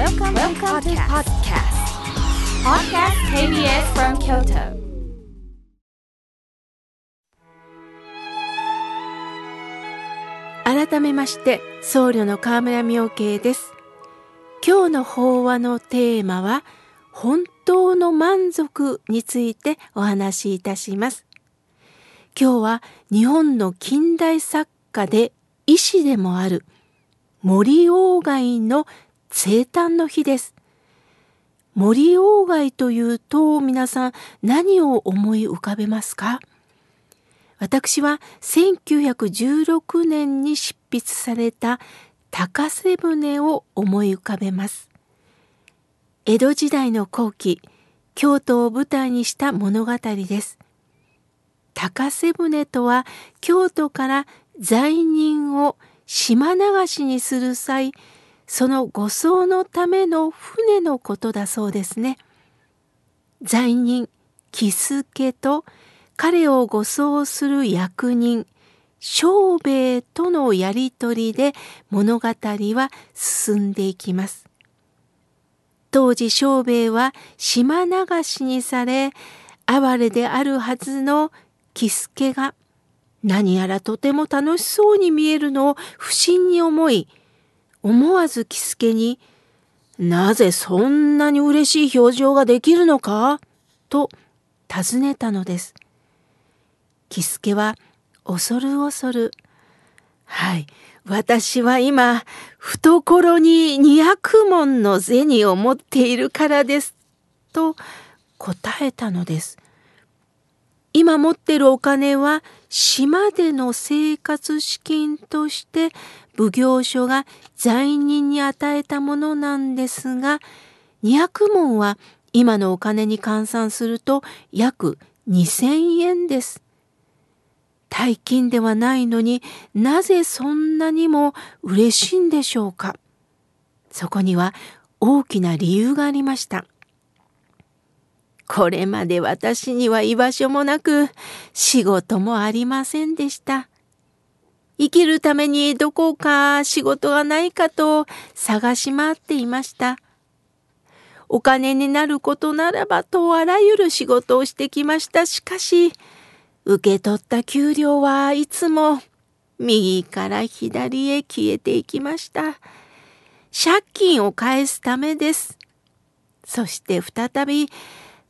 Welcome, Welcome to podcast. Podcast KBS from Kyoto. 改めまして僧侶の河村明慶です今日の法話のテーマは本当の満足についてお話しいたします今日は日本の近代作家で医師でもある森鴎外の生誕の日です森鴎外というと皆さん何を思い浮かべますか？私は1916年に執筆された高瀬舟を思い浮かべます。江戸時代の後期、京都を舞台にした物語です。高瀬舟とは京都から罪人を島流しにする際、その護送のための船のことだそうですね。罪人、喜助と彼を護送する役人庄兵衛とのやりとりで物語は進んでいきます。当時庄兵衛は島流しにされ哀れであるはずの喜助が何やらとても楽しそうに見えるのを不審に思い思わず喜助に「なぜそんなに嬉しい表情ができるのか?」と尋ねたのです。喜助は恐る恐るはい、私は今、懐に200文の銭を持っているからです。と答えたのです。今持ってるお金は島での生活資金として奉行所が罪人に与えたものなんですが、200文は今のお金に換算すると約2000円です。大金ではないのになぜそんなにも嬉しいんでしょうかそこには大きな理由がありました。これまで私には居場所もなく仕事もありませんでした。生きるためにどこか仕事がないかと探し回っていました。お金になることならばとあらゆる仕事をしてきました。しかし、受け取った給料はいつも右から左へ消えていきました。借金を返すためです。そして再び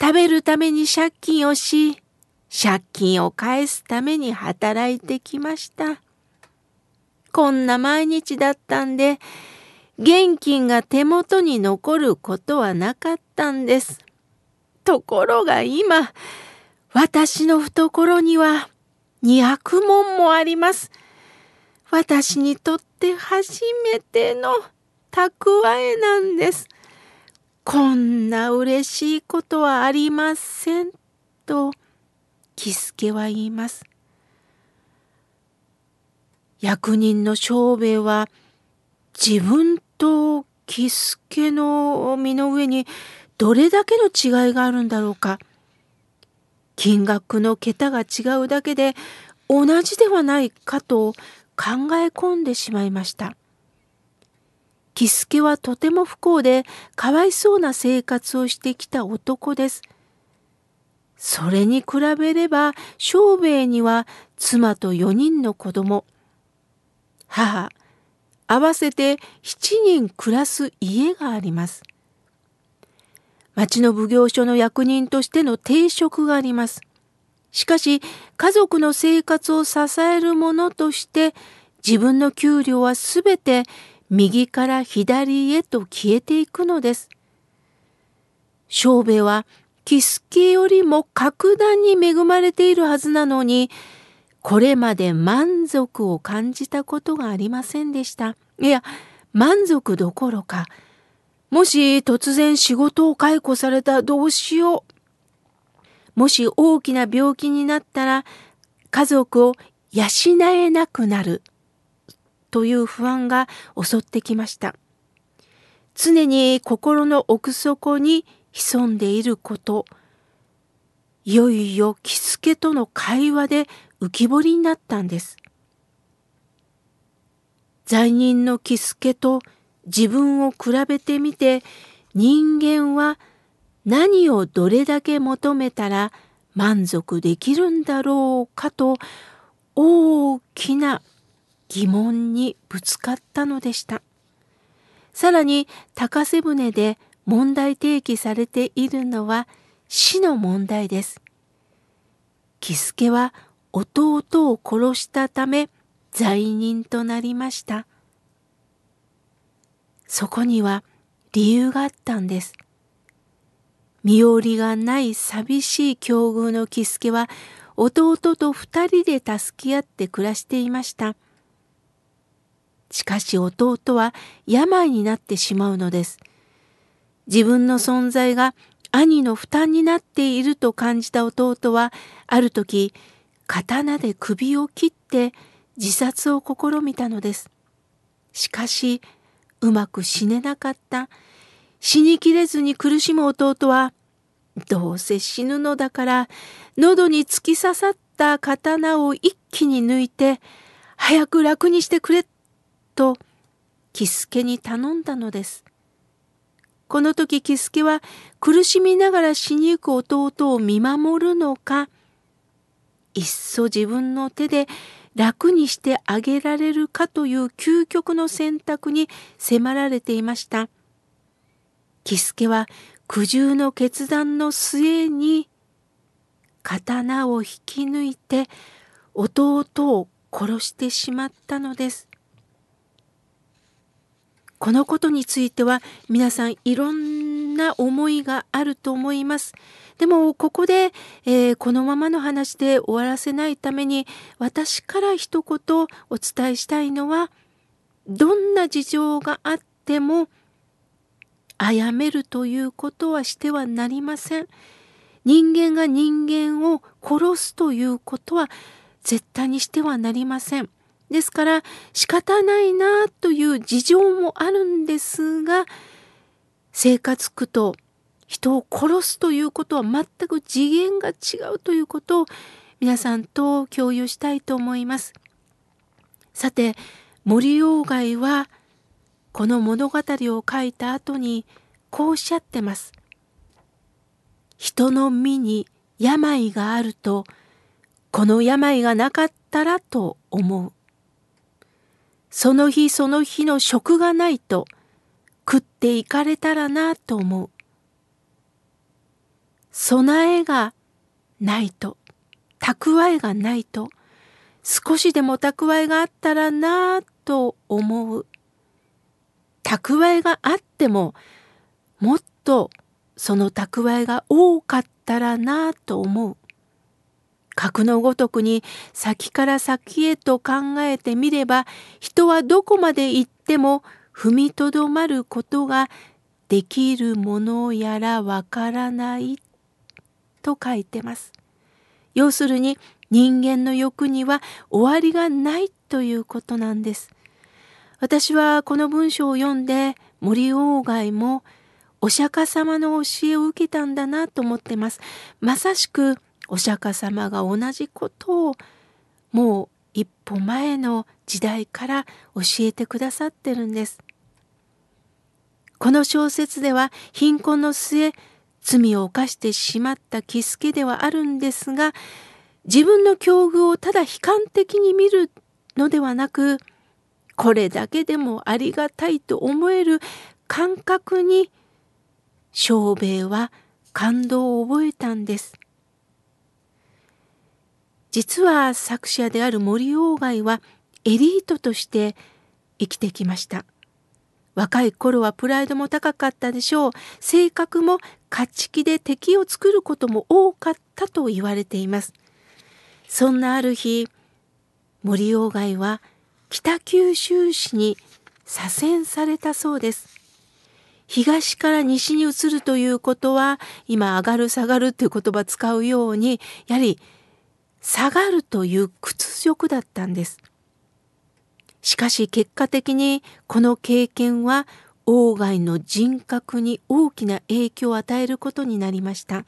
食べるために借金をし、借金を返すために働いてきました。こんな毎日だったんで、現金が手元に残ることはなかったんです。ところが今、私の懐には200問もあります。私にとって初めての蓄えなんです。こんな嬉しいことはありません。と、喜助は言います。役人の小兵衛は自分と喜助の身の上にどれだけの違いがあるんだろうか。金額の桁が違うだけで同じではないかと考え込んでしまいました。喜助はとても不幸でかわいそうな生活をしてきた男です。それに比べれば庄兵衛には妻と4人の子供母合わせて7人暮らす家があります。町の奉行所の役人としての定職があります。しかし、家族の生活を支えるものとして、自分の給料はすべて右から左へと消えていくのです。庄兵衛は、喜助よりも格段に恵まれているはずなのに、これまで満足を感じたことがありませんでした。いや、満足どころか、もし突然仕事を解雇されたらどうしよう。もし大きな病気になったら家族を養えなくなるという不安が襲ってきました。常に心の奥底に潜んでいること、いよいよ喜助との会話で浮き彫りになったんです。罪人の喜助と自分を比べてみて人間は何をどれだけ求めたら満足できるんだろうかと大きな疑問にぶつかったのでした。さらに高瀬船で問題提起されているのは死の問題です。喜助は弟を殺したため罪人となりました。そこには理由があったんです。身寄りがない寂しい境遇の喜助は弟と二人で助け合って暮らしていました。しかし弟は病になってしまうのです。自分の存在が兄の負担になっていると感じた弟はある時刀で首を切って自殺を試みたのです。しかしうまく死ねなかった。死にきれずに苦しむ弟はどうせ死ぬのだから喉に突き刺さった刀を一気に抜いて早く楽にしてくれと喜助に頼んだのです。この時喜助は苦しみながら死にゆく弟を見守るのかいっそ自分の手で楽にしてあげられるかという究極の選択に迫られていました。喜助は苦渋の決断の末に刀を引き抜いて弟を殺してしまったのです。このことについては皆さんいろんな思いがあると思います。でもここで、えー、このままの話で終わらせないために私から一言お伝えしたいのはどんな事情があっても殺めるということはしてはなりません。人間が人間を殺すということは絶対にしてはなりません。ですから仕方ないなという事情もあるんですが生活苦と人を殺すということは全く次元が違うということを皆さんと共有したいと思います。さて森鴎外はこの物語を書いた後にこうおっしゃってます。人の身に病があるとこの病がなかったらと思う。その日その日の食がないと食っていかれたらなと思う。備えがないと、蓄えがないと、少しでも蓄えがあったらなと思う。蓄えがあっても、もっとその蓄えが多かったらなと思う。格のごとくに先から先へと考えてみれば人はどこまで行っても踏みとどまることができるものやらわからないと書いてます。要するに人間の欲には終わりがないということなんです。私はこの文章を読んで森鴎外もお釈迦様の教えを受けたんだなと思ってます。まさしくお釈迦様が同じことをもう一歩前の時代から教えてくださってるんです。この小説では貧困の末罪を犯してしまった喜助ではあるんですが自分の境遇をただ悲観的に見るのではなくこれだけでもありがたいと思える感覚に小兵衛は感動を覚えたんです。実は作者である森鴎外はエリートとして生きてきました。若い頃はプライドも高かったでしょう。性格も勝ち気で敵を作ることも多かったと言われています。そんなある日、森鴎外は北九州市に左遷されたそうです。東から西に移るということは、今上がる下がるという言葉使うように、やはり下がるという屈辱だったんです。しかし結果的にこの経験は外の人格に大きな影響を与えることになりました。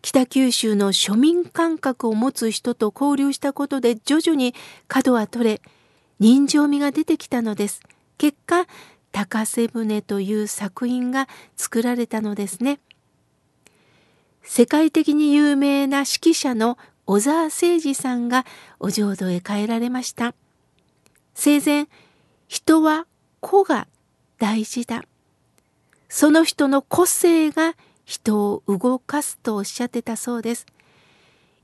北九州の庶民感覚を持つ人と交流したことで徐々に角は取れ人情味が出てきたのです。結果高瀬舟という作品が作られたのですね。世界的に有名な指揮者の小沢誠二さんがお浄土へ帰られました。生前、人は個が大事だ。その人の個性が人を動かすとおっしゃってたそうです。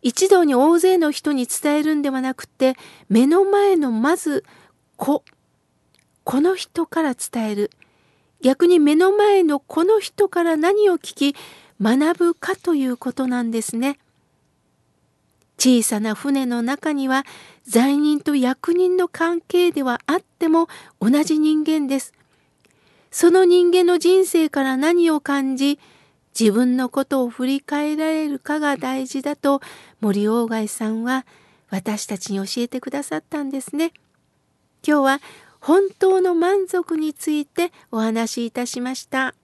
一度に大勢の人に伝えるんではなくて目の前のまず子この人から伝える逆に目の前のこの人から何を聞き学ぶかということなんですね。小さな船の中には罪人と役人の関係ではあっても同じ人間です。その人間の人生から何を感じ自分のことを振り返られるかが大事だと森鴎外さんは私たちに教えてくださったんですね。今日は本当の満足についてお話しいたしました。